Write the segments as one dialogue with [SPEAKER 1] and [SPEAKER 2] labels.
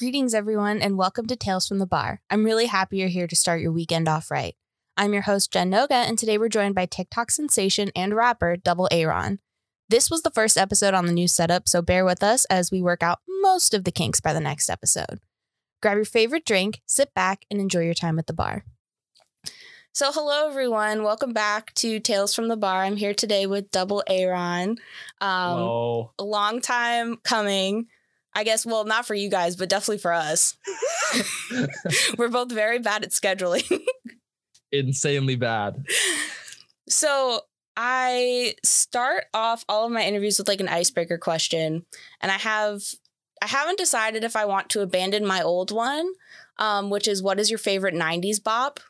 [SPEAKER 1] Greetings, everyone, and welcome to Tales from the Bar. I'm really happy you're here to start your weekend off right. I'm your host, Jen Noga, and today we're joined by TikTok sensation and rapper Double Aaron. This was the first episode on the new setup, so bear with us as we work out most of the kinks by the next episode. Grab your favorite drink, sit back, and enjoy your time at the bar. So, hello everyone. Welcome back to Tales from the Bar. I'm here today with Double Aaron. Um,
[SPEAKER 2] Hello.
[SPEAKER 1] a long time coming. I guess, well, not for you guys, but definitely for us. We're both very bad at scheduling.
[SPEAKER 2] Insanely bad.
[SPEAKER 1] so I start off all of my interviews with like an icebreaker question, and I have I haven't decided if I want to abandon my old one, um, which is what is your favorite '90s bop?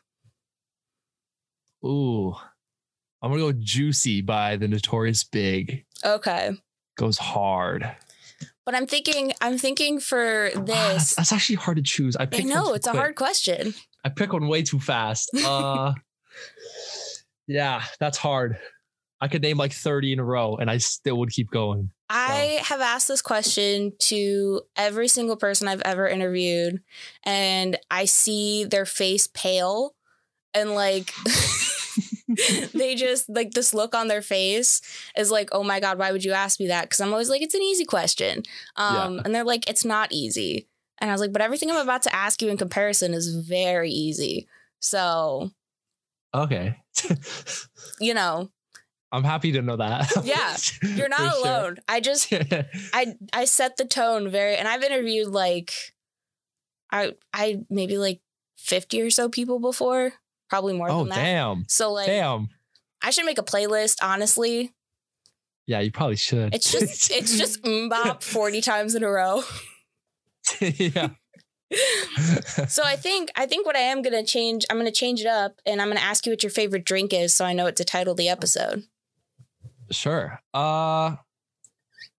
[SPEAKER 2] Ooh. I'm gonna go juicy by the notorious big.
[SPEAKER 1] Okay,
[SPEAKER 2] Goes hard.
[SPEAKER 1] But I'm thinking I'm thinking for
[SPEAKER 2] Ah,
[SPEAKER 1] this.
[SPEAKER 2] that's actually hard to choose. I
[SPEAKER 1] I know it's a hard question.
[SPEAKER 2] I pick one way too fast. Uh yeah, that's hard. I could name like 30 in a row and I still would keep going.
[SPEAKER 1] I have asked this question to every single person I've ever interviewed, and I see their face pale and like they just like this look on their face is like, oh my God, why would you ask me that? Because I'm always like, it's an easy question. Um,
[SPEAKER 2] Yeah.
[SPEAKER 1] And they're like, it's not easy. And I was like, but everything I'm about to ask you in comparison is very easy. So,
[SPEAKER 2] Okay.
[SPEAKER 1] you know,
[SPEAKER 2] I'm happy to know that.
[SPEAKER 1] Yeah, you're not
[SPEAKER 2] For sure.
[SPEAKER 1] alone. I just I I set the tone very and I've interviewed like I I maybe like 50 or so people before, probably more
[SPEAKER 2] oh
[SPEAKER 1] than that.
[SPEAKER 2] damn.
[SPEAKER 1] So like
[SPEAKER 2] Damn.
[SPEAKER 1] I should make a playlist, honestly.
[SPEAKER 2] Yeah, you probably should.
[SPEAKER 1] It's just it's just MMMBop 40 times in a row.
[SPEAKER 2] yeah.
[SPEAKER 1] So I think I think what I am gonna change, I'm gonna change it up and I'm gonna ask you what your favorite drink is so I know what to title the episode.
[SPEAKER 2] Sure. Uh are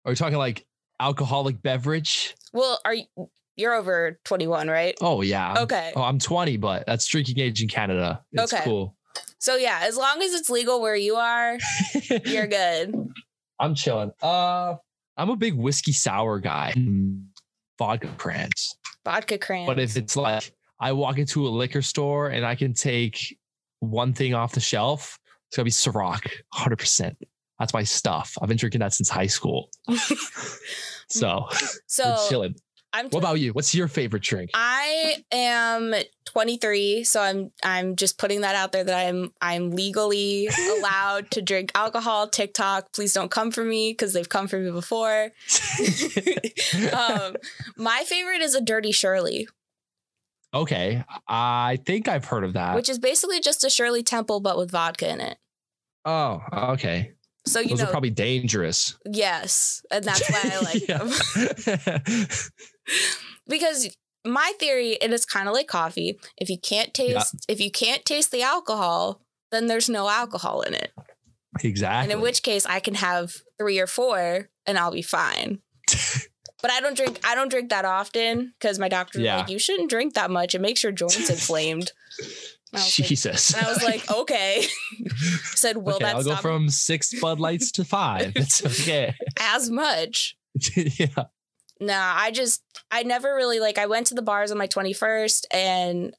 [SPEAKER 2] we talking like alcoholic beverage?
[SPEAKER 1] Well, are you you're over 21, right?
[SPEAKER 2] Oh yeah.
[SPEAKER 1] Okay.
[SPEAKER 2] Oh, I'm 20, but that's drinking age in Canada. It's
[SPEAKER 1] Okay.
[SPEAKER 2] cool.
[SPEAKER 1] So yeah, as long as it's legal where you are, you're good.
[SPEAKER 2] I'm chilling. Uh I'm a big whiskey sour guy. Vodka crans.
[SPEAKER 1] Vodka cran.
[SPEAKER 2] But if it's like I walk into a liquor store and I can take one thing off the shelf, it's gonna be Ciroc, 100%. That's my stuff. I've been drinking that since high school. so
[SPEAKER 1] so
[SPEAKER 2] chilling.
[SPEAKER 1] I'm
[SPEAKER 2] What about you? What's your favorite drink?
[SPEAKER 1] I am 23, so I'm I'm just putting that out there that I'm I'm legally allowed to drink alcohol. TikTok, please don't come for me because they've come for me before. um, my favorite is a Dirty Shirley,
[SPEAKER 2] okay. I think I've heard of that.
[SPEAKER 1] which is basically just a Shirley Temple but with vodka in it.
[SPEAKER 2] oh, okay.
[SPEAKER 1] So you
[SPEAKER 2] Those
[SPEAKER 1] know,
[SPEAKER 2] are probably dangerous.
[SPEAKER 1] yes, and that's why I like them. Because my theory it is kind of like coffee if you can't taste if you can't taste the alcohol then there's no alcohol in it
[SPEAKER 2] exactly.
[SPEAKER 1] and in which case i can have three or four and i'll be fine but i don't drink i don't drink that often because my doctor
[SPEAKER 2] Yeah.
[SPEAKER 1] like you shouldn't drink that much it makes your joints inflamed was like,
[SPEAKER 2] Jesus.
[SPEAKER 1] and I was like okay said will
[SPEAKER 2] okay,
[SPEAKER 1] that
[SPEAKER 2] I'll go from six Bud Lights to five. It's okay.
[SPEAKER 1] as much
[SPEAKER 2] yeah.
[SPEAKER 1] Nah, I just I never really like I went to the bars on my 21st and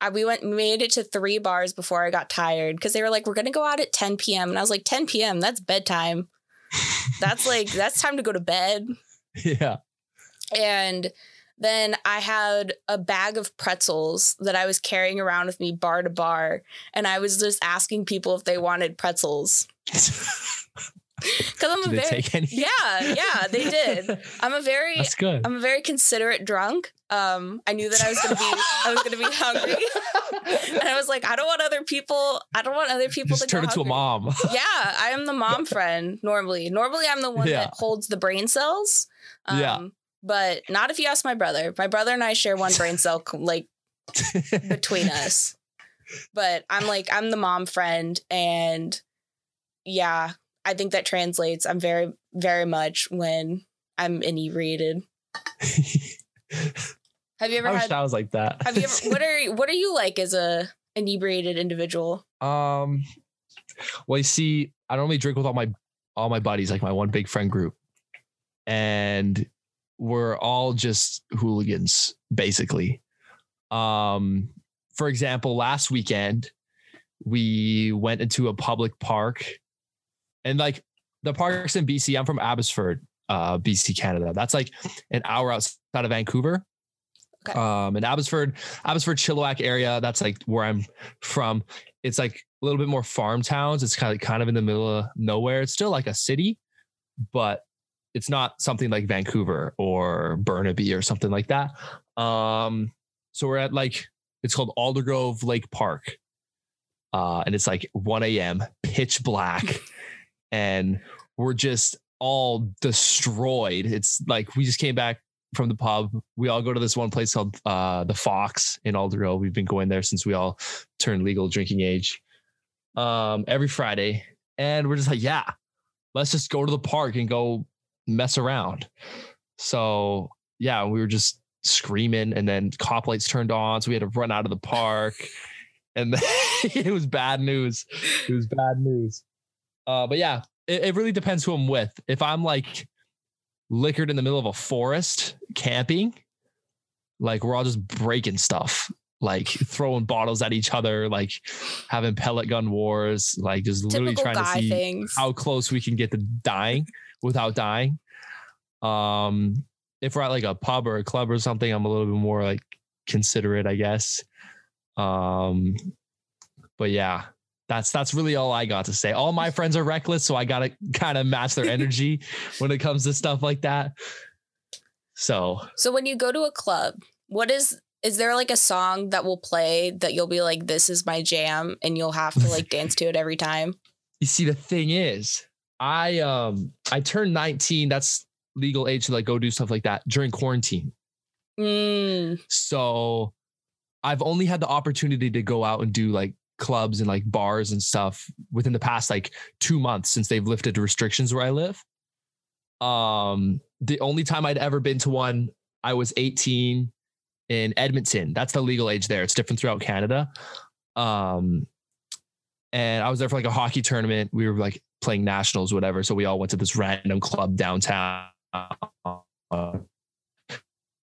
[SPEAKER 1] I, we went made it to three bars before I got tired because they were like, we're gonna go out at 10 p.m. And I was like, 10 p.m. That's bedtime. That's like that's time to go to bed.
[SPEAKER 2] Yeah.
[SPEAKER 1] And then I had a bag of pretzels that I was carrying around with me bar to bar, and I was just asking people if they wanted pretzels because I'm a
[SPEAKER 2] Did they
[SPEAKER 1] very yeah yeah they did. I'm a very
[SPEAKER 2] That's good.
[SPEAKER 1] I'm a very considerate drunk. Um, I knew that I was gonna be I was gonna be hungry, and I was like, I don't want other people. I don't want other people
[SPEAKER 2] Just
[SPEAKER 1] to
[SPEAKER 2] turn into a mom.
[SPEAKER 1] Yeah, I am the mom friend normally. Normally, I'm the one
[SPEAKER 2] Yeah.
[SPEAKER 1] that holds the brain cells. Um,
[SPEAKER 2] Yeah.
[SPEAKER 1] But not if you ask my brother. My brother and I share one brain cell, like between us. But I'm like I'm the mom friend, and yeah, I think that translates. I'm very very much when I'm inebriated. Have you ever
[SPEAKER 2] I wish
[SPEAKER 1] had?
[SPEAKER 2] I was like that.
[SPEAKER 1] Have you ever? What are what are you like as a inebriated individual?
[SPEAKER 2] Um, well, you see, I normally drink with all my all my buddies, like my one big friend group, and we're all just hooligans, basically. Um, for example, last weekend we went into a public park, and like the parks in BC. I'm from Abbotsford, uh, BC, Canada. That's like an hour outside of Vancouver.
[SPEAKER 1] Okay.
[SPEAKER 2] Um, in Abbotsford, Abbotsford, Chilliwack area. That's like where I'm from. It's like a little bit more farm towns. It's kind of kind of in the middle of nowhere. It's still like a city, but it's not something like Vancouver or Burnaby or something like that. Um, so we're at like it's called Aldergrove Lake Park. Uh, and it's like 1 a.m., pitch black, and we're just all destroyed. It's like we just came back from the pub. We all go to this one place called uh, the Fox in Aldergrove. We've been going there since we all turned legal drinking age. Um, every Friday, and we're just like, yeah, let's just go to the park and go mess around. So yeah, we were just screaming, and then cop lights turned on, so we had to run out of the park, and then it was bad news. It was bad news. Uh, but yeah, it, it really depends who I'm with. If I'm like liquored in the middle of a forest camping, like we're all just breaking stuff, like throwing bottles at each other, like having pellet gun wars, like just literally trying to see
[SPEAKER 1] things.
[SPEAKER 2] how close we can get to dying without dying. Um, if we're at like a pub or a club or something, I'm a little bit more like considerate, I guess. Um, but yeah, that's that's really all I got to say. All my friends are reckless, so I gotta kind of match their energy when it comes to stuff like that. So
[SPEAKER 1] So when you go to a club, what is is there like a song that will play that you'll be like, this is my jam, and you'll have to like dance to it every time?
[SPEAKER 2] you see, the thing is, I um I turned 19. That's legal age to like go do stuff like that during quarantine.
[SPEAKER 1] Mm,
[SPEAKER 2] So I've only had the opportunity to go out and do like clubs and like bars and stuff within the past like two months since they've lifted restrictions where I live. Um, the only time I'd ever been to one, I was 18 in Edmonton. That's the legal age there. It's different throughout Canada. Um, and I was there for like a hockey tournament. We were like playing nationals, whatever. So we all went to this random club downtown.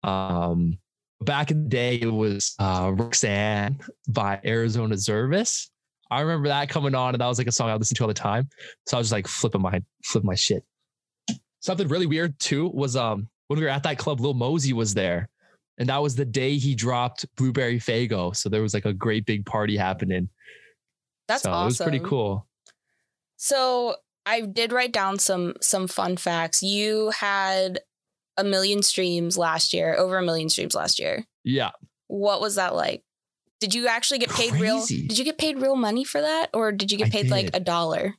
[SPEAKER 2] Um, back in the day, it was uh, Roxanne by Arizona Zervas. I remember that coming on, and that was like a song I listened to all the time. So I was just like flipping my flipping my shit. Something really weird too was um when we were at that club, Lil Mosey was there, and that was the day he dropped Blueberry Faygo. So there was like a great big party happening.
[SPEAKER 1] that's
[SPEAKER 2] so
[SPEAKER 1] awesome.
[SPEAKER 2] it was pretty cool.
[SPEAKER 1] So I did write down some some fun facts. You had a million streams last year, over a million streams last year.
[SPEAKER 2] Yeah.
[SPEAKER 1] What was that like? Did you actually get paid real? Did you get paid real money for that, or did you get paid like a dollar?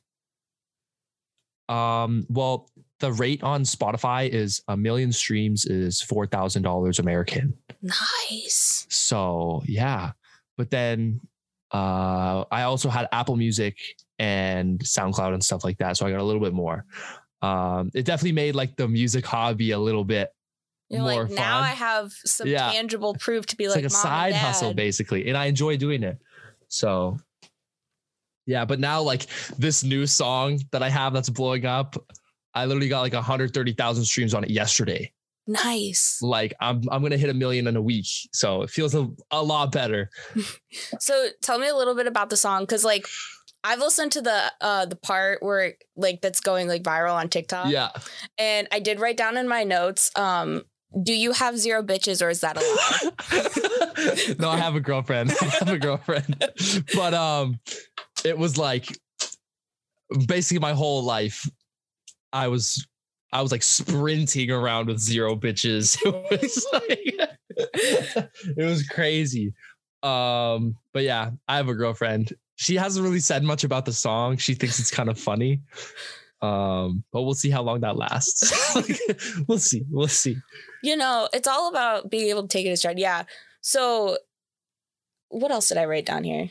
[SPEAKER 2] Um, well, the rate on Spotify is a million streams is four thousand dollars American.
[SPEAKER 1] Nice.
[SPEAKER 2] So yeah, but then uh, I also had Apple Music and SoundCloud and stuff like that, so I got a little bit more. Um, it definitely made like the music hobby a little bit
[SPEAKER 1] You're
[SPEAKER 2] more
[SPEAKER 1] like now. I have some
[SPEAKER 2] Yeah.
[SPEAKER 1] tangible proof to be
[SPEAKER 2] it's
[SPEAKER 1] like,
[SPEAKER 2] like, a side hustle basically, and I enjoy doing it. So yeah, but now like this new song that I have that's blowing up, I literally got like 130,000 streams on it yesterday.
[SPEAKER 1] Nice.
[SPEAKER 2] Like I'm I'm gonna hit a million in a week, so it feels a, a lot better.
[SPEAKER 1] So tell me a little bit about the song because like I've listened to the uh the part where like that's going like viral on TikTok.
[SPEAKER 2] Yeah.
[SPEAKER 1] And I did write down in my notes, um, do you have zero bitches or is that a lie?
[SPEAKER 2] no, I have a girlfriend. I have a girlfriend. But um it was like basically my whole life I was I was like sprinting around with zero bitches. It was like it was crazy. Um but yeah, I have a girlfriend. She hasn't really said much about the song. She thinks it's kind of funny. Um but we'll see how long that lasts. we'll see. We'll see.
[SPEAKER 1] you know, it's all about being able to take it in stride. Yeah. So what else did I write down here?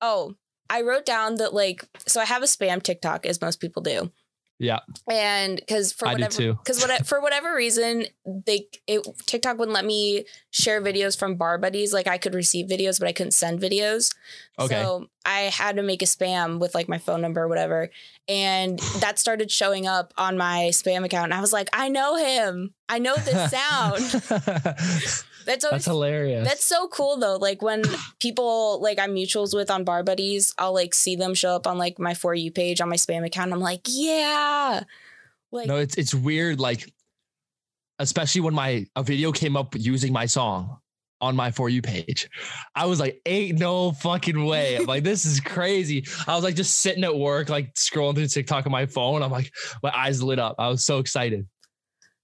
[SPEAKER 1] Oh, I wrote down that like so I have a spam TikTok as most people do.
[SPEAKER 2] Yeah.
[SPEAKER 1] And because for
[SPEAKER 2] I
[SPEAKER 1] whatever because what, for whatever reason they it TikTok wouldn't let me share videos from bar buddies. Like I could receive videos, but I couldn't send videos.
[SPEAKER 2] Okay.
[SPEAKER 1] So I had to make a spam with like my phone number or whatever. And that started showing up on my spam account. And I was like, I know him. I know this sound. That's always
[SPEAKER 2] That's hilarious.
[SPEAKER 1] that's so cool though. Like when people like I'm mutuals with on Bar Buddies, I'll like see them show up on like my for you page on my spam account. I'm like, yeah. Like
[SPEAKER 2] no, it's it's weird. Like, especially when my a video came up using my song on my for you page, I was like, ain't no fucking way. I'm like, this is crazy. I was like just sitting at work, like scrolling through TikTok on my phone. I'm like, my eyes lit up. I was so excited.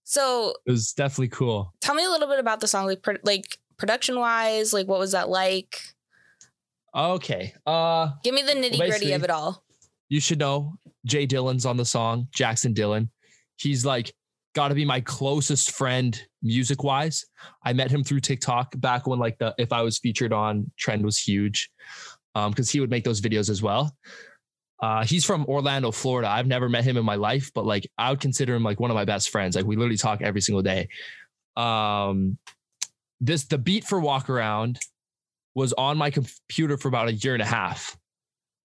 [SPEAKER 1] So
[SPEAKER 2] It was definitely cool.
[SPEAKER 1] tell me a little bit about the song, like pro- like production wise, like what was that like?
[SPEAKER 2] Okay. Uh
[SPEAKER 1] Give me the nitty gritty of it all.
[SPEAKER 2] you should know Jay Dillon's on the song, Jackson Dillon. He's like got to be my closest friend music wise. I met him through TikTok back when like the if I was featured on trend was huge. Um, because he would make those videos as well. Uh, he's from Orlando, Florida. I've never met him in my life, but like I would consider him like one of my best friends. Like we literally talk every single day. Um, this the beat for Walk Around was on my computer for about a year and a half.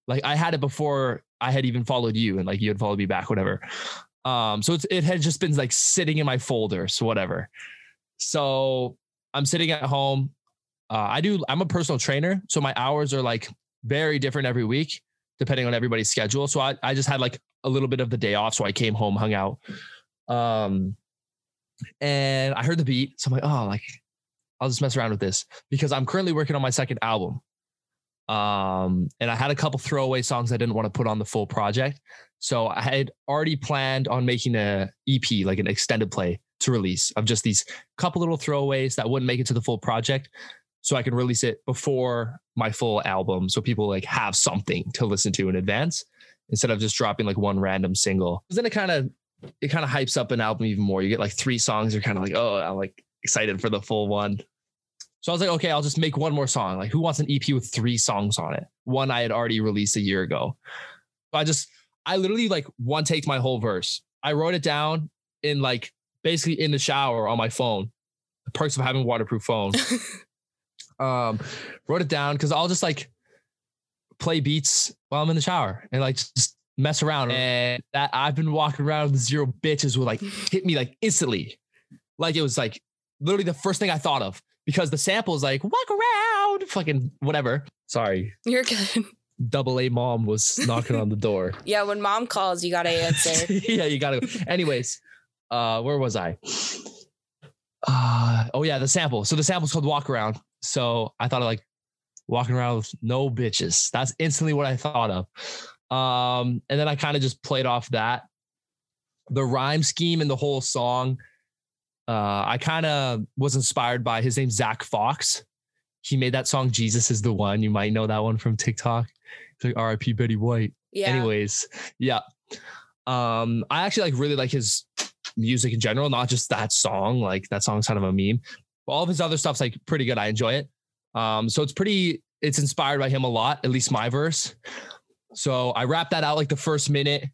[SPEAKER 2] Like I had it before I had even followed you and like you had followed me back, whatever. Um, so it's, it had just been like sitting in my folders, whatever. So I'm sitting at home. Uh, I do, I'm a personal trainer. So my hours are like very different every week, depending on everybody's schedule. So I, I just had like a little bit of the day off. So I came home, hung out. Um, and I heard the beat. So I'm like, oh, like I'll just mess around with this because I'm currently working on my second album. Um, and I had a couple throwaway songs I didn't want to put on the full project. So I had already planned on making a EP, like an extended play to release of just these couple little throwaways that wouldn't make it to the full project. So I can release it before my full album. So people like have something to listen to in advance instead of just dropping like one random single. then it kind of it kind of hypes up an album even more. You get like three songs, you're kind of like, oh, I'm like excited for the full one. So I was like, okay, I'll just make one more song. Like, who wants an EP with three songs on it? One I had already released a year ago. I just, I literally like one take my whole verse. I wrote it down in like basically in the shower on my phone. The perks of having waterproof phone. um, wrote it down because I'll just like play beats while I'm in the shower and like just mess around. And that I've been walking around with zero bitches would like hit me like instantly. Like it was like literally the first thing I thought of because the sample is like walk around, fucking whatever. Sorry,
[SPEAKER 1] You're good.
[SPEAKER 2] double A mom was knocking on the door.
[SPEAKER 1] Yeah, when mom calls, you gotta answer.
[SPEAKER 2] yeah, you gotta go. Anyways, uh, where was I? Uh, oh yeah, the sample. So the sample's called walk around. So I thought of like walking around with no bitches. That's instantly what I thought of. Um, and then I kind of just played off that. The rhyme scheme and the whole song. Uh, I kind of was inspired by his name Zach Fox. He made that song "Jesus Is the One." You might know that one from TikTok. It's like R.I.P. Betty White
[SPEAKER 1] Yeah.
[SPEAKER 2] anyways yeah um i actually like really like his music in general not just that song like that song's kind of a meme but all of his other stuff's like pretty good. I enjoy it. Um so it's pretty it's inspired by him a lot at least my verse. So i rapped that out like the first minute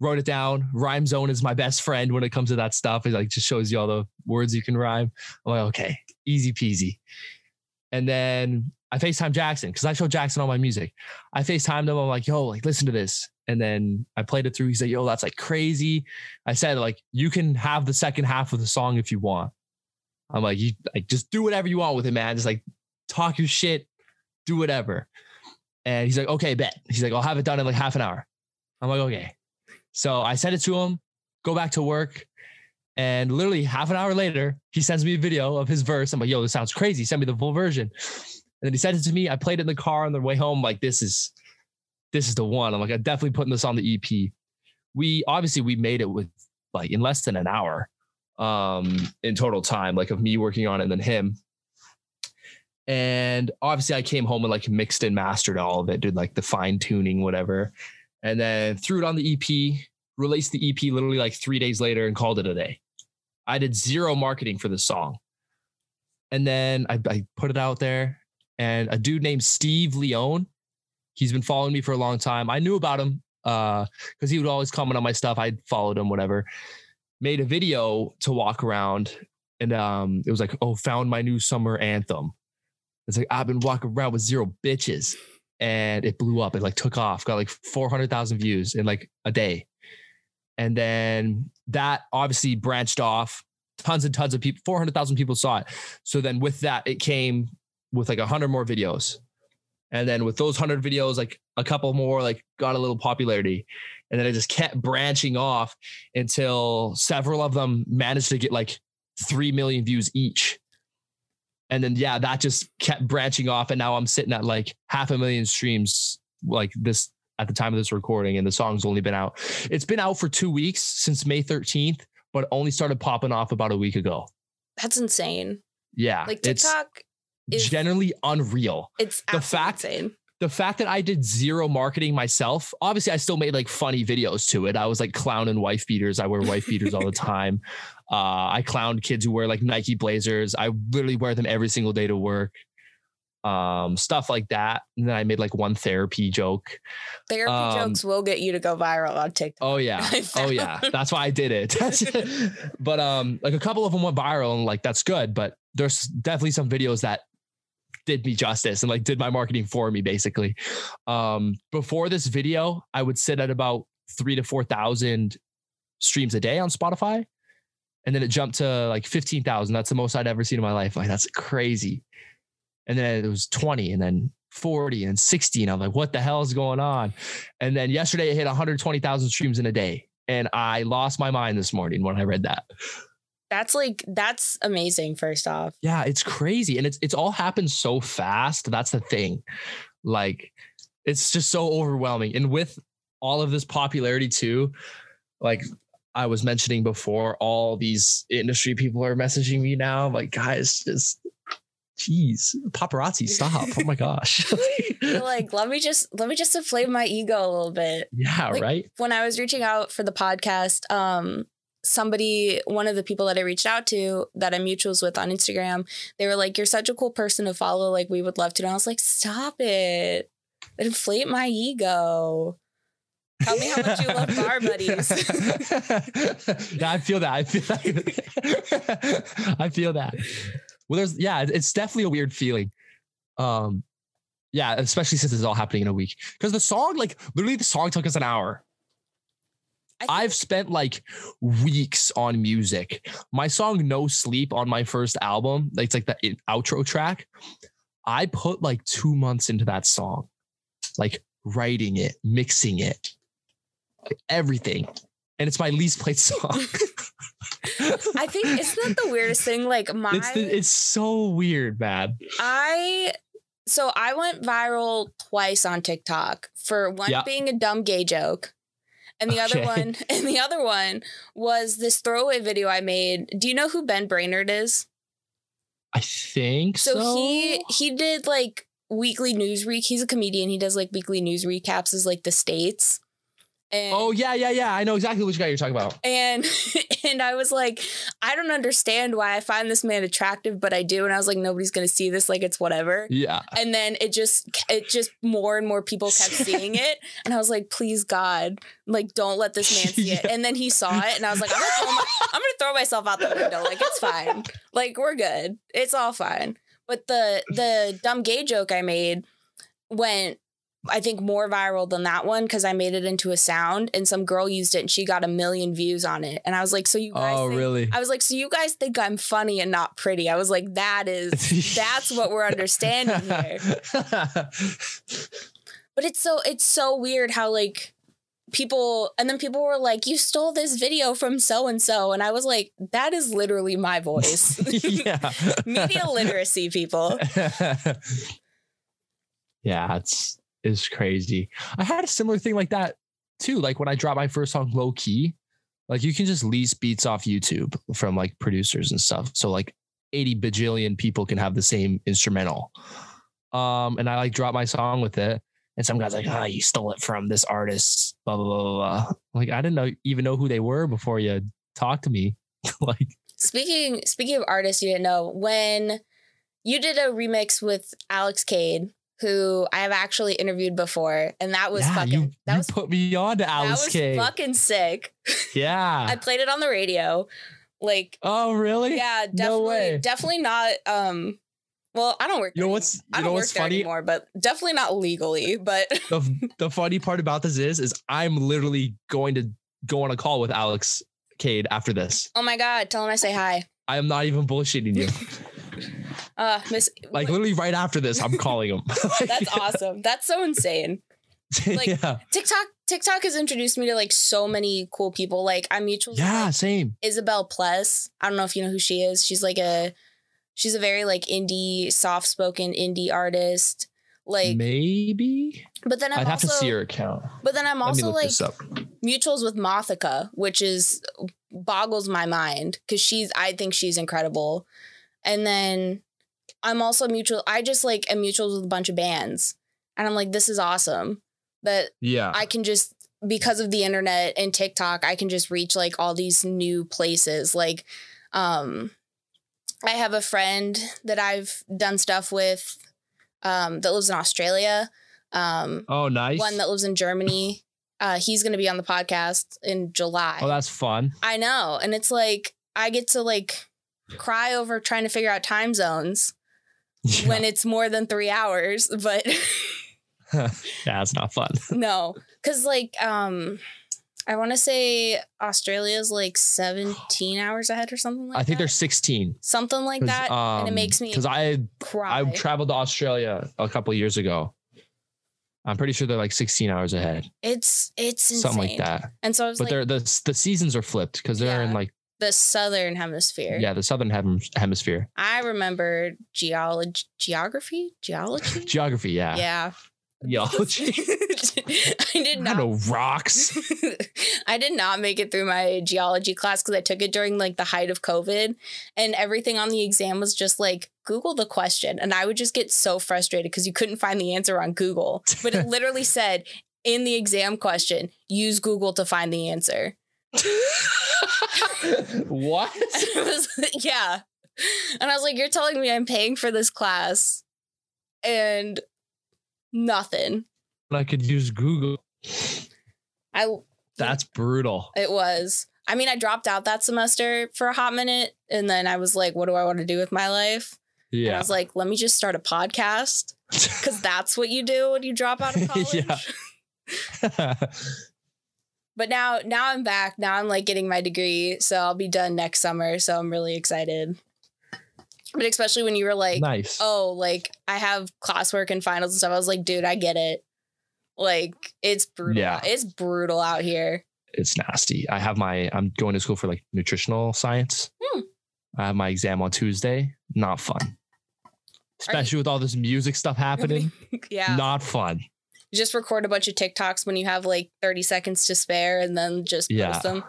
[SPEAKER 2] wrote it down. Rhyme zone is my best friend when it comes to that stuff. It like just shows you all the words you can rhyme. I'm like okay easy peasy. And then I FaceTime Jackson because I show Jackson all my music. I FaceTimed him. I'm like, yo, like, listen to this. And then I played it through. He said, yo, that's like crazy. I said, like, you can have the second half of the song if you want. I'm like, you like just do whatever you want with it, man. Just like talk your shit, do whatever. And he's like, okay, bet. He's like, I'll have it done in like half an hour. I'm like, okay. So I sent it to him, go back to work. And literally half an hour later, he sends me a video of his verse. I'm like, yo, this sounds crazy. Send me the full version. And then he sent it to me. I played it in the car on the way home. Like, this is this is the one. I'm like, I'm definitely putting this on the EP. We obviously we made it with like in less than an hour um in total time, like of me working on it and then him. And obviously I came home and like mixed and mastered all of it, did like the fine tuning, whatever. And then threw it on the EP, released the EP literally like three days later and called it a day. I did zero marketing for the song. And then I, I put it out there and a dude named Steve Leone. He's been following me for a long time. I knew about him because uh, he would always comment on my stuff. I followed him, whatever. Made a video to walk around, and um, it was like, "Oh, found my new summer anthem." It's like I've been walking around with zero bitches. and it blew up. It like took off, got like 400,000 views in like a day. And then that obviously branched off. Tons and tons of people, 400,000 people saw it. So then with that, it came with like 100 more videos. And then with those 100 videos, like a couple more, like got a little popularity. And then it just kept branching off until several of them managed to get like 3 million views each. And then, yeah, that just kept branching off. And now I'm sitting at like half a million streams, like this at the time of this recording. And the song's only been out. It's been out for two weeks since May 13th, but only started popping off about a week ago.
[SPEAKER 1] That's insane.
[SPEAKER 2] Yeah.
[SPEAKER 1] Like TikTok
[SPEAKER 2] is generally unreal.
[SPEAKER 1] It's the fact insane
[SPEAKER 2] the fact that I did zero marketing myself, obviously I still made like funny videos to it. I was like clowning wife beaters. I wear wife beaters all the time. Uh, I clowned kids who wear like Nike blazers. I literally wear them every single day to work. Um, stuff like that. And then I made like one therapy joke.
[SPEAKER 1] Therapy um, jokes will get you to go viral on TikTok.
[SPEAKER 2] Oh yeah. oh yeah. That's why I did it. but um, like a couple of them went viral and like that's good. But there's definitely some videos that did me justice and like did my marketing for me basically. Um, before this video, I would sit at about three to 4,000 streams a day on Spotify. And then it jumped to like 15,000. That's the most I'd ever seen in my life. Like, that's crazy. And then it was 20 and then 40 and 60. And I'm like, what the hell is going on? And then yesterday it hit 120,000 streams in a day. And I lost my mind this morning when I read that.
[SPEAKER 1] That's like that's amazing first off.
[SPEAKER 2] Yeah, it's crazy and it's it's all happened so fast. That's the thing. Like it's just so overwhelming. And with all of this popularity too, like I was mentioning before, all these industry people are messaging me now. like, guys, just Jeez, paparazzi, stop. oh my gosh.
[SPEAKER 1] like, let me just let me just inflate my ego a little bit.
[SPEAKER 2] Yeah,
[SPEAKER 1] like,
[SPEAKER 2] right.
[SPEAKER 1] When I was reaching out for the podcast, um, somebody, one of the people that I reached out to that I'm mutuals with on Instagram, they were like, You're such a cool person to follow. Like, we would love to. And I was like, Stop it. Inflate my ego. Tell me how much you love bar buddies.
[SPEAKER 2] yeah, I feel that. I feel that. I feel that. Well, there's yeah, it's definitely a weird feeling. Um, yeah, especially since it's all happening in a week. Because the song, like literally, the song took us an hour. I've spent like weeks on music. My song No Sleep on my first album, it's like the outro track. I put like two months into that song, like writing it, mixing it, everything. And it's my least played song.
[SPEAKER 1] I think isn't that the weirdest thing? Like my
[SPEAKER 2] it's, the, it's so weird, man.
[SPEAKER 1] I so I went viral twice on TikTok for one being a dumb gay joke and the okay. other one, and the other one was this throwaway video I made. Do you know who Ben Brainerd is?
[SPEAKER 2] I think so.
[SPEAKER 1] So he he did like weekly news re he's a comedian. He does like weekly news recaps as like the states.
[SPEAKER 2] And, oh yeah, yeah, yeah. I know exactly which guy you're talking about.
[SPEAKER 1] And and I was like, I don't understand why I find this man attractive, but I do. And I was like, nobody's gonna see this, like it's whatever.
[SPEAKER 2] Yeah.
[SPEAKER 1] And then it just it just more and more people kept seeing it. And I was like, please God, like don't let this man see yeah. it. And then he saw it and I was like, I'm gonna, throw my, I'm gonna throw myself out the window. Like it's fine. Like we're good. It's all fine. But the the dumb gay joke I made went I think more viral than that one because I made it into a sound and some girl used it and she got a million views on it. And I was like, so you guys
[SPEAKER 2] Oh
[SPEAKER 1] think,
[SPEAKER 2] really?
[SPEAKER 1] I was like, so you guys think I'm funny and not pretty. I was like, that is that's what we're understanding here. but it's so it's so weird how like people and then people were like, you stole this video from so and so. And I was like, that is literally my voice.
[SPEAKER 2] yeah.
[SPEAKER 1] Media literacy, people.
[SPEAKER 2] yeah, it's is crazy. I had a similar thing like that too. Like when I dropped my first song, Low Key, like you can just lease beats off YouTube from like producers and stuff. So like 80 bajillion people can have the same instrumental. Um, and I like dropped my song with it. And some guy's like, ah, oh, you stole it from this artist, blah, blah, blah, blah. Like, I didn't know even know who they were before you talked to me. like
[SPEAKER 1] speaking speaking of artists you didn't know, when you did a remix with Alex Cade who I have actually interviewed before, and that was
[SPEAKER 2] yeah,
[SPEAKER 1] fucking.
[SPEAKER 2] You,
[SPEAKER 1] that
[SPEAKER 2] you
[SPEAKER 1] was
[SPEAKER 2] put me on to Alice
[SPEAKER 1] That was
[SPEAKER 2] K.
[SPEAKER 1] fucking sick.
[SPEAKER 2] Yeah,
[SPEAKER 1] I played it on the radio. Like,
[SPEAKER 2] oh really?
[SPEAKER 1] Yeah, definitely,
[SPEAKER 2] no way.
[SPEAKER 1] definitely not. Um, Well, I don't work.
[SPEAKER 2] You know what's you
[SPEAKER 1] I
[SPEAKER 2] know
[SPEAKER 1] don't
[SPEAKER 2] what's funny?
[SPEAKER 1] anymore, but definitely not legally. But
[SPEAKER 2] The, the funny part about this is is I'm literally going to go on a call with Alex Cade after this.
[SPEAKER 1] oh my god, tell him I say hi.
[SPEAKER 2] I am not even bullshitting you.
[SPEAKER 1] Uh, Miss.
[SPEAKER 2] Like literally right after this, I'm calling him.
[SPEAKER 1] that's awesome. That's so insane. like-
[SPEAKER 2] yeah.
[SPEAKER 1] TikTok. TikTok has introduced me to like so many cool people. Like I'm mutual.
[SPEAKER 2] Yeah, same.
[SPEAKER 1] Isabel Pless. I don't know if you know who she is. She's like a she's a very like indie, soft spoken indie artist. Like
[SPEAKER 2] Maybe
[SPEAKER 1] but then I'm
[SPEAKER 2] I'd have to see her account.
[SPEAKER 1] but then I'm also like mutuals with Mothica, which is boggles my mind because she's I think she's incredible. And then I'm also mutual I just like am mutuals with a bunch of bands. And I'm like, this is awesome. That
[SPEAKER 2] Yeah.
[SPEAKER 1] I can just because of the internet and TikTok, I can just reach like all these new places. Like, um, I have a friend that I've done stuff with, um, that lives in Australia. Um,
[SPEAKER 2] oh, nice.
[SPEAKER 1] one that lives in Germany. Uh, he's going to be on the podcast in July.
[SPEAKER 2] oh, that's fun.
[SPEAKER 1] I know, and it's like I get to like cry over trying to figure out time zones
[SPEAKER 2] Yeah.
[SPEAKER 1] when it's more than three hours, but.
[SPEAKER 2] yeah, it's not fun.
[SPEAKER 1] No, because like um, I want to say Australia's like seventeen hours ahead or something like
[SPEAKER 2] I think
[SPEAKER 1] that.
[SPEAKER 2] they're 16.
[SPEAKER 1] something like that, and it makes me
[SPEAKER 2] because um, I
[SPEAKER 1] cry.
[SPEAKER 2] I traveled to Australia a couple of years ago. I'm pretty sure they're like 16 hours ahead,
[SPEAKER 1] it's it's insane.
[SPEAKER 2] something like that.
[SPEAKER 1] And so I was
[SPEAKER 2] But
[SPEAKER 1] like
[SPEAKER 2] they're the the seasons are flipped because they're in like
[SPEAKER 1] the southern hemisphere.
[SPEAKER 2] yeah the southern hem- hemisphere.
[SPEAKER 1] I remember geology, geography, geology.
[SPEAKER 2] Geography, yeah,
[SPEAKER 1] yeah.
[SPEAKER 2] geology.
[SPEAKER 1] I did
[SPEAKER 2] I
[SPEAKER 1] not
[SPEAKER 2] know rocks.
[SPEAKER 1] I did not make it through my geology class because I took it during like the height of COVID and everything on the exam was just like Google the question. And I would just get so frustrated because you couldn't find the answer on Google. But it literally said in the exam question, use Google to find the answer.
[SPEAKER 2] what?
[SPEAKER 1] Was- yeah. And I was like, you're telling me I'm paying for this class and nothing.
[SPEAKER 2] I could use Google.
[SPEAKER 1] I
[SPEAKER 2] That's brutal.
[SPEAKER 1] It was. I mean, I dropped out that semester for a hot minute, and then I was like, "What do I want to do with my life?" And I was like, "Let me just start a podcast because that's what you do when you drop out of college."
[SPEAKER 2] Yeah.
[SPEAKER 1] But now, now I'm back. Now I'm like getting my degree, so I'll be done next summer. So I'm really excited. But especially when you were like,
[SPEAKER 2] nice.
[SPEAKER 1] "Oh, like I have classwork and finals and stuff," I was like, "Dude, I get it." Like it's brutal.
[SPEAKER 2] Yeah.
[SPEAKER 1] It's brutal out here.
[SPEAKER 2] it's nasty. I have my I'm going to school for like nutritional science.
[SPEAKER 1] Hmm.
[SPEAKER 2] I have my exam on Tuesday. Not fun. Especially with all this music stuff happening.
[SPEAKER 1] yeah.
[SPEAKER 2] Not fun.
[SPEAKER 1] Just record a bunch of TikToks when you have like 30 seconds to spare and then just
[SPEAKER 2] Yeah.
[SPEAKER 1] post them.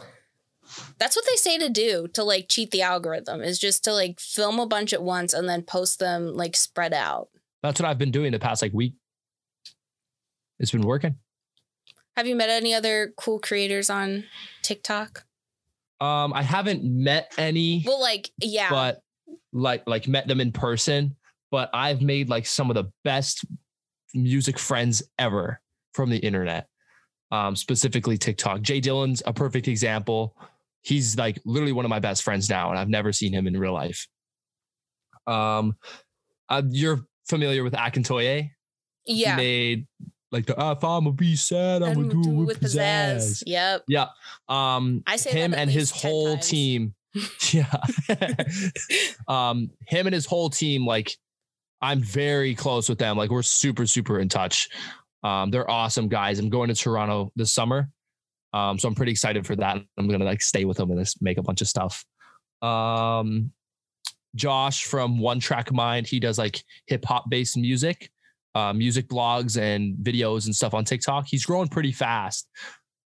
[SPEAKER 1] That's what they say to do to like cheat the algorithm is just to like film a bunch at once and then post them like spread out.
[SPEAKER 2] That's what I've been doing the past like week. It's been working.
[SPEAKER 1] Have you met any other cool creators on TikTok?
[SPEAKER 2] Um, I haven't met any,
[SPEAKER 1] Well, like, yeah.
[SPEAKER 2] but like like met them in person. But I've made like some of the best music friends ever from the internet. Um, specifically TikTok. Jay Dillon's a perfect example. He's like literally one of my best friends now, and I've never seen him in real life. Um, uh, you're familiar with Akintoye?
[SPEAKER 1] yeah.
[SPEAKER 2] He made like the if I'ma be sad, I'm gonna do it with, pizzazz.
[SPEAKER 1] Yep.
[SPEAKER 2] Yeah. Um
[SPEAKER 1] I say
[SPEAKER 2] him and his whole
[SPEAKER 1] times.
[SPEAKER 2] team. yeah. um him and his whole team like I'm very close with them. Like we're super super in touch. Um they're awesome guys. I'm going to Toronto this summer. Um so I'm pretty excited for that. I'm to like stay with them and just make a bunch of stuff. Um Josh from One Track Mind, he does like hip hop based music, uh, music blogs and videos and stuff on TikTok. He's growing pretty fast.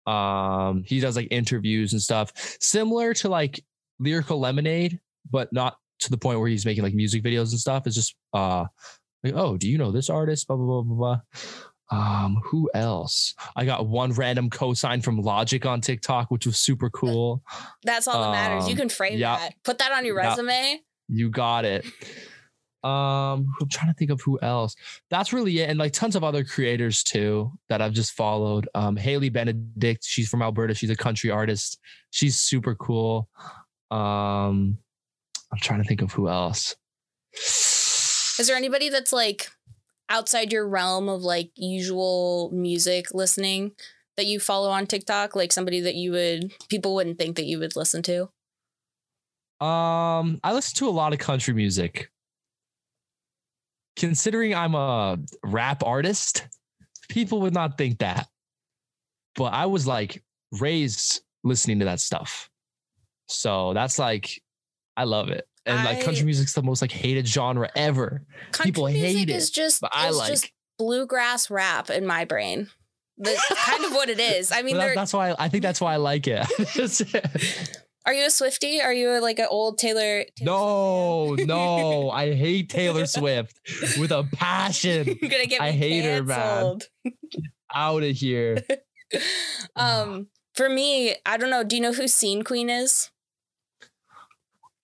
[SPEAKER 2] Um, he does like interviews and stuff, similar to like Lyrical Lemonade, but not to the point where he's making like music videos and stuff. It's just uh, like, oh, do you know this artist? Blah blah blah blah blah. Um, who else? I got one random cosign from Logic on TikTok, which was super cool.
[SPEAKER 1] That's all that matters. You
[SPEAKER 2] Um,
[SPEAKER 1] can frame
[SPEAKER 2] yeah.
[SPEAKER 1] that. Put that on your
[SPEAKER 2] Yeah.
[SPEAKER 1] resume.
[SPEAKER 2] You got it. Um, I'm trying to think of who else. That's really it, and like tons of other creators too that I've just followed. Um, Haley Benedict, she's from Alberta. She's a country artist. She's super cool. Um, I'm trying to think of who else.
[SPEAKER 1] Is there anybody that's like outside your realm of like usual music listening that you follow on TikTok? Like somebody that you would people wouldn't think that you would listen to?
[SPEAKER 2] Um, I listen to a lot of country music. Considering I'm a rap artist, people would not think that. But I was like raised listening to that stuff. So that's like I love it. And like country music's the most like hated genre ever.
[SPEAKER 1] Country
[SPEAKER 2] People
[SPEAKER 1] music
[SPEAKER 2] hate
[SPEAKER 1] is
[SPEAKER 2] it,
[SPEAKER 1] just
[SPEAKER 2] But I like
[SPEAKER 1] just bluegrass rap in my brain. That's kind of what it is. I mean,
[SPEAKER 2] that- that's why I think that's why I like it.
[SPEAKER 1] are you a Swifty? Are you like an old Taylor? Taylor
[SPEAKER 2] no, no, I hate Taylor Swift with a passion.
[SPEAKER 1] You're gonna get me
[SPEAKER 2] I hate her, man.
[SPEAKER 1] canceled.
[SPEAKER 2] Out of here.
[SPEAKER 1] Um, for me, I don't know. Do you know who Scene Queen is?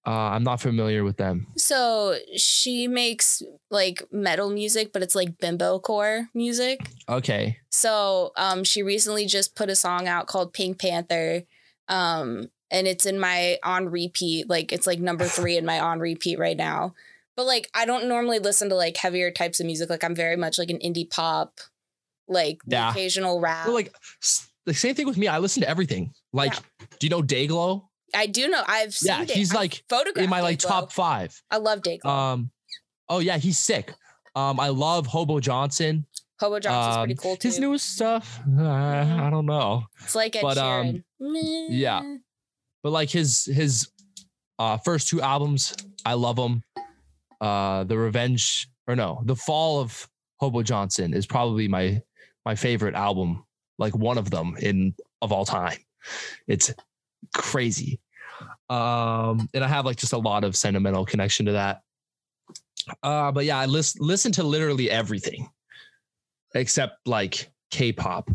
[SPEAKER 2] Uh, I'm not familiar with them.
[SPEAKER 1] So she makes like metal music, but it's like bimbo core music.
[SPEAKER 2] Okay.
[SPEAKER 1] So um, she recently just put a song out called Pink Panther. Um, and it's in my on repeat. Like it's like number three in my on repeat right now. But like I don't normally listen to like heavier types of music. Like I'm very much like an indie pop, like the
[SPEAKER 2] Yeah.
[SPEAKER 1] occasional rap.
[SPEAKER 2] Well, like the same thing with me. I listen to everything. Like,
[SPEAKER 1] Yeah.
[SPEAKER 2] do you know Dayglow?
[SPEAKER 1] I do know. I've seen
[SPEAKER 2] Yeah,
[SPEAKER 1] Day-
[SPEAKER 2] he's like
[SPEAKER 1] photographed
[SPEAKER 2] In my like
[SPEAKER 1] Dayglow.
[SPEAKER 2] top five.
[SPEAKER 1] I love Dayglow.
[SPEAKER 2] Um, oh yeah, he's sick. Um, I love Hobo Johnson.
[SPEAKER 1] Hobo Johnson's pretty
[SPEAKER 2] um,
[SPEAKER 1] cool too.
[SPEAKER 2] His newest stuff, uh, I don't know.
[SPEAKER 1] it's like Ed
[SPEAKER 2] but, um, yeah. But like his his uh first two albums i love them uh the revenge or no the fall of hobo johnson is probably my my favorite album like one of them in of all time it's crazy um and i have like just a lot of sentimental connection to that uh but yeah i listen listen to literally everything except like k-pop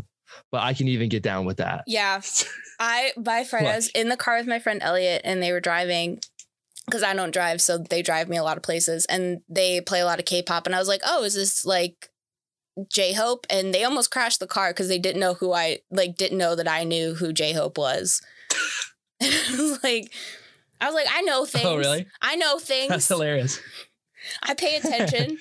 [SPEAKER 2] but i can even get down with that
[SPEAKER 1] Yeah. I my friend I was in the car with my friend Elliot and they were driving because I don't drive, so they drive me a lot of places and they play a lot of K-pop and I was like, oh, is this like J Hope? And they almost crashed the car because they didn't know who I like didn't know that I knew who J Hope was. I was like, I was like, I know oh, things.
[SPEAKER 2] oh really
[SPEAKER 1] I know things.
[SPEAKER 2] that's hilarious
[SPEAKER 1] I pay attention.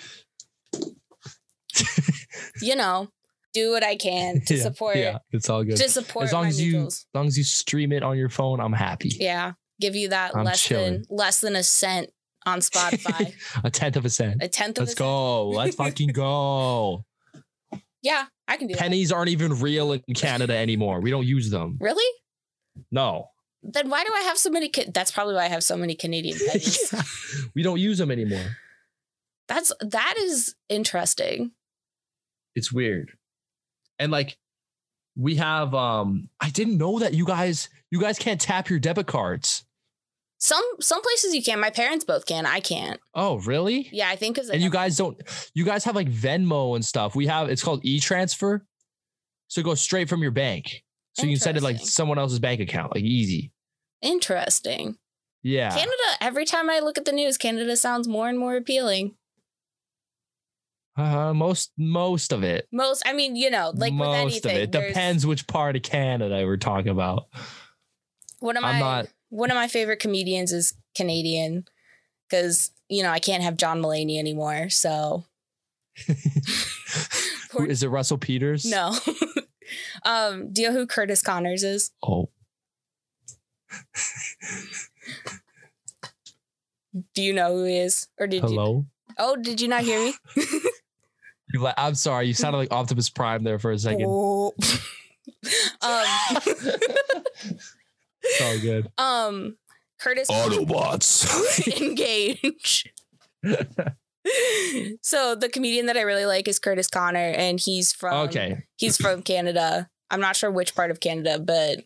[SPEAKER 1] you know, do what I can to
[SPEAKER 2] Yeah,
[SPEAKER 1] support
[SPEAKER 2] Yeah, it's all good.
[SPEAKER 1] to support
[SPEAKER 2] as long as you,
[SPEAKER 1] mutuals.
[SPEAKER 2] as long as you stream it on your phone, I'm happy.
[SPEAKER 1] Yeah, give you that
[SPEAKER 2] I'm
[SPEAKER 1] less
[SPEAKER 2] chilling.
[SPEAKER 1] than less than a cent on Spotify.
[SPEAKER 2] a tenth of a cent.
[SPEAKER 1] a tenth of
[SPEAKER 2] Let's go. Let's fucking go.
[SPEAKER 1] Yeah, I can do that.
[SPEAKER 2] Pennies aren't even real in Canada anymore. We don't use them.
[SPEAKER 1] Really?
[SPEAKER 2] No.
[SPEAKER 1] Then why do I have so many? Ca- That's probably why I have so many Canadian pennies.
[SPEAKER 2] we don't use them anymore.
[SPEAKER 1] That's that is interesting.
[SPEAKER 2] It's weird. And like we have um I didn't know that you guys you guys can't tap your debit cards.
[SPEAKER 1] Some some places you can. My parents both can. I can't.
[SPEAKER 2] Oh, really?
[SPEAKER 1] Yeah, I think because
[SPEAKER 2] and you guys don't you guys have like Venmo and stuff. We have it's called e-transfer. So it goes straight from your bank. So you can send it like someone else's bank account, like easy.
[SPEAKER 1] Interesting.
[SPEAKER 2] Yeah.
[SPEAKER 1] Canada. Every time I look at the news, Canada sounds more and more appealing.
[SPEAKER 2] Uh, most most of it.
[SPEAKER 1] Most, I mean, you know, like with
[SPEAKER 2] most
[SPEAKER 1] anything,
[SPEAKER 2] of it
[SPEAKER 1] there's-
[SPEAKER 2] depends which part of Canada we're talking about.
[SPEAKER 1] One of my
[SPEAKER 2] not-
[SPEAKER 1] one of my favorite comedians is Canadian because you know I can't have John Mulaney anymore. So
[SPEAKER 2] is it? Russell Peters?
[SPEAKER 1] no. um, do you know who Kurtis Conners is?
[SPEAKER 2] Oh,
[SPEAKER 1] Do you know who he is, or did you?
[SPEAKER 2] hello.
[SPEAKER 1] Oh, did you not hear me?
[SPEAKER 2] You la- I'm sorry. You sounded like Optimus Prime there for a second.
[SPEAKER 1] Oh. um,
[SPEAKER 2] It's all good.
[SPEAKER 1] um, Curtis
[SPEAKER 2] Autobots.
[SPEAKER 1] engage. so the comedian that I really like is Kurtis Conner, and he's from
[SPEAKER 2] okay.
[SPEAKER 1] he's from Canada. I'm not sure which part of Canada, but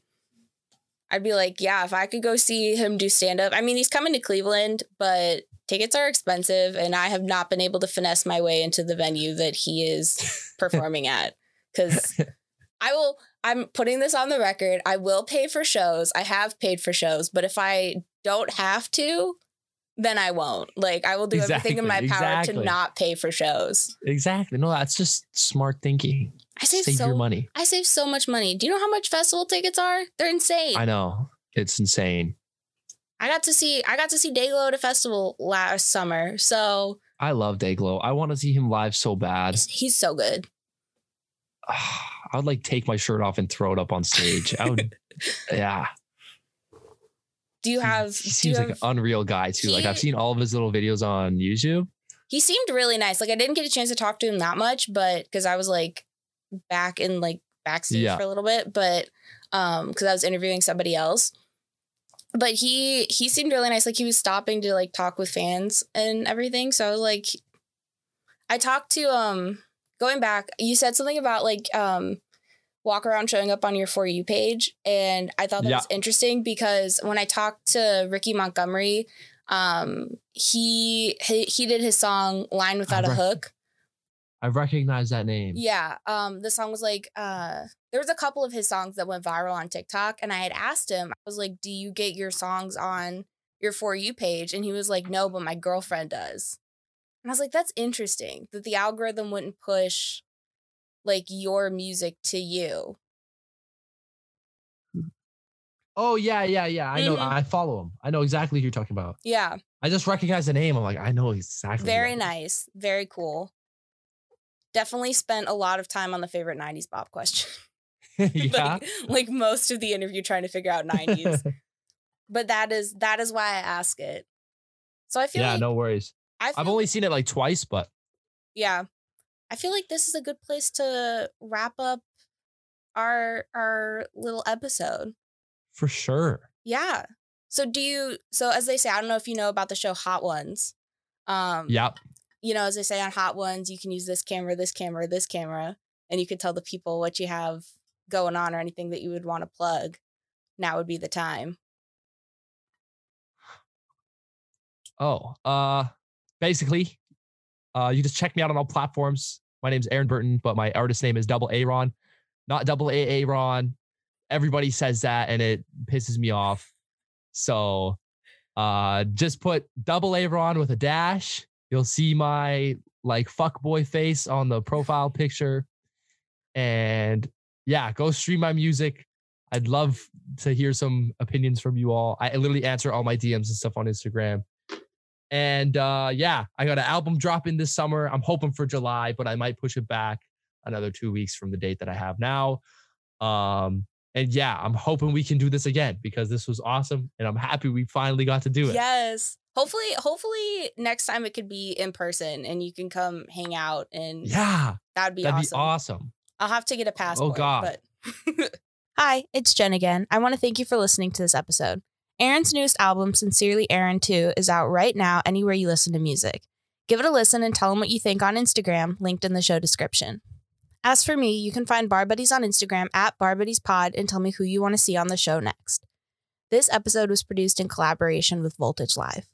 [SPEAKER 1] I'd be like, yeah, if I could go see him do stand up. I mean, he's coming to Cleveland, but tickets are expensive, and I have not been able to finesse my way into the venue that he is performing at. Because I will, I'm putting this on the record. I will pay for shows. I have paid for shows, but if I don't have to, then I won't. Like, I will do everything in my power
[SPEAKER 2] exactly.
[SPEAKER 1] to not pay for shows.
[SPEAKER 2] Exactly. No, that's just smart thinking.
[SPEAKER 1] I save,
[SPEAKER 2] Save
[SPEAKER 1] so
[SPEAKER 2] your money.
[SPEAKER 1] I save so much money. Do you know how much festival tickets are? They're insane.
[SPEAKER 2] I know. It's insane.
[SPEAKER 1] I got to see I got to see Dayglow at a festival last summer. So
[SPEAKER 2] I love Dayglow. I want to see him live so bad.
[SPEAKER 1] He's, so good.
[SPEAKER 2] I would like take my shirt off and throw it up on stage. I would, yeah.
[SPEAKER 1] Do you have?
[SPEAKER 2] He
[SPEAKER 1] do
[SPEAKER 2] seems like
[SPEAKER 1] have-
[SPEAKER 2] an unreal guy too. like I've seen all of his little videos on YouTube.
[SPEAKER 1] he seemed really nice. Like I didn't get a chance to talk to him that much, but because I was like back in like backstage
[SPEAKER 2] Yeah.
[SPEAKER 1] for a little bit, but um because I was interviewing somebody else. But he he seemed really nice. Like he was stopping to like talk with fans and everything. So I was like, I talked to um going back. You said something about like um walk around showing up on your for you page, and I thought that
[SPEAKER 2] Yeah.
[SPEAKER 1] was interesting because when I talked to Ricky Montgomery, um he he, he did his song line without a hook
[SPEAKER 2] I recognize that name.
[SPEAKER 1] yeah um the song was like uh there was a couple of his songs that went viral on tiktok and i had asked him i was like do you get your songs on your for you page and he was like no but my girlfriend does and i was like that's interesting that the algorithm wouldn't push like your music to you
[SPEAKER 2] Oh yeah, yeah, yeah. I know.
[SPEAKER 1] Mhm.
[SPEAKER 2] I follow him. I know exactly who you're talking about.
[SPEAKER 1] yeah
[SPEAKER 2] I just recognize the name. I'm like, I know exactly.
[SPEAKER 1] very nice very cool definitely spent a lot of time on the favorite 90s pop question
[SPEAKER 2] yeah.
[SPEAKER 1] like, like most of the interview trying to figure out 90s but that is that is why I ask it. So I feel
[SPEAKER 2] yeah,
[SPEAKER 1] like
[SPEAKER 2] no worries.
[SPEAKER 1] I
[SPEAKER 2] I've only
[SPEAKER 1] like-
[SPEAKER 2] seen it like twice, but
[SPEAKER 1] yeah. I feel like this is a good place to wrap up our our little episode.
[SPEAKER 2] for sure.
[SPEAKER 1] Yeah. So do you so as they say, I don't know if you know about the show Hot Ones. Um
[SPEAKER 2] Yep.
[SPEAKER 1] You know, as I say on Hot Ones, you can use this camera, this camera, this camera, and you could tell the people what you have going on or anything that you would want to plug. Now would be the time.
[SPEAKER 2] Oh, uh, basically, uh, you just check me out on all platforms. My name's Aaron Burton, but my artist name is Double Aaron, not Double A Aaron. Everybody says that, and it pisses me off. So, uh, just put Double Aaron with a dash. You'll see my like fuck boy face on the profile picture, and yeah, go stream my music. I'd love to hear some opinions from you all. I literally answer all my DMs and stuff on Instagram. And uh yeah, I got an album dropping this summer. I'm hoping for July, but I might push it back another 2 weeks from the date that I have now. Um and yeah, I'm hoping we can do this again because this was awesome and I'm happy we finally got to do it.
[SPEAKER 1] Yes. Hopefully, hopefully next time it could be in person and you can come hang out and
[SPEAKER 2] Yeah,
[SPEAKER 1] that'd be
[SPEAKER 2] that'd
[SPEAKER 1] awesome.
[SPEAKER 2] be awesome.
[SPEAKER 1] I'll have to get a oh, passport.
[SPEAKER 2] Oh god.
[SPEAKER 1] But Hi, it's Jen again. I want to thank you for listening to this episode. Aaron's newest album, Sincerely Aaron 2, is out right now anywhere you listen to music. Give it a listen and tell him what you think on Instagram, linked in the show description. As for me, you can find Bar Buddies on Instagram at Bar Buddies Pod and tell me who you want to see on the show next. This episode was produced in collaboration with Voltage Live.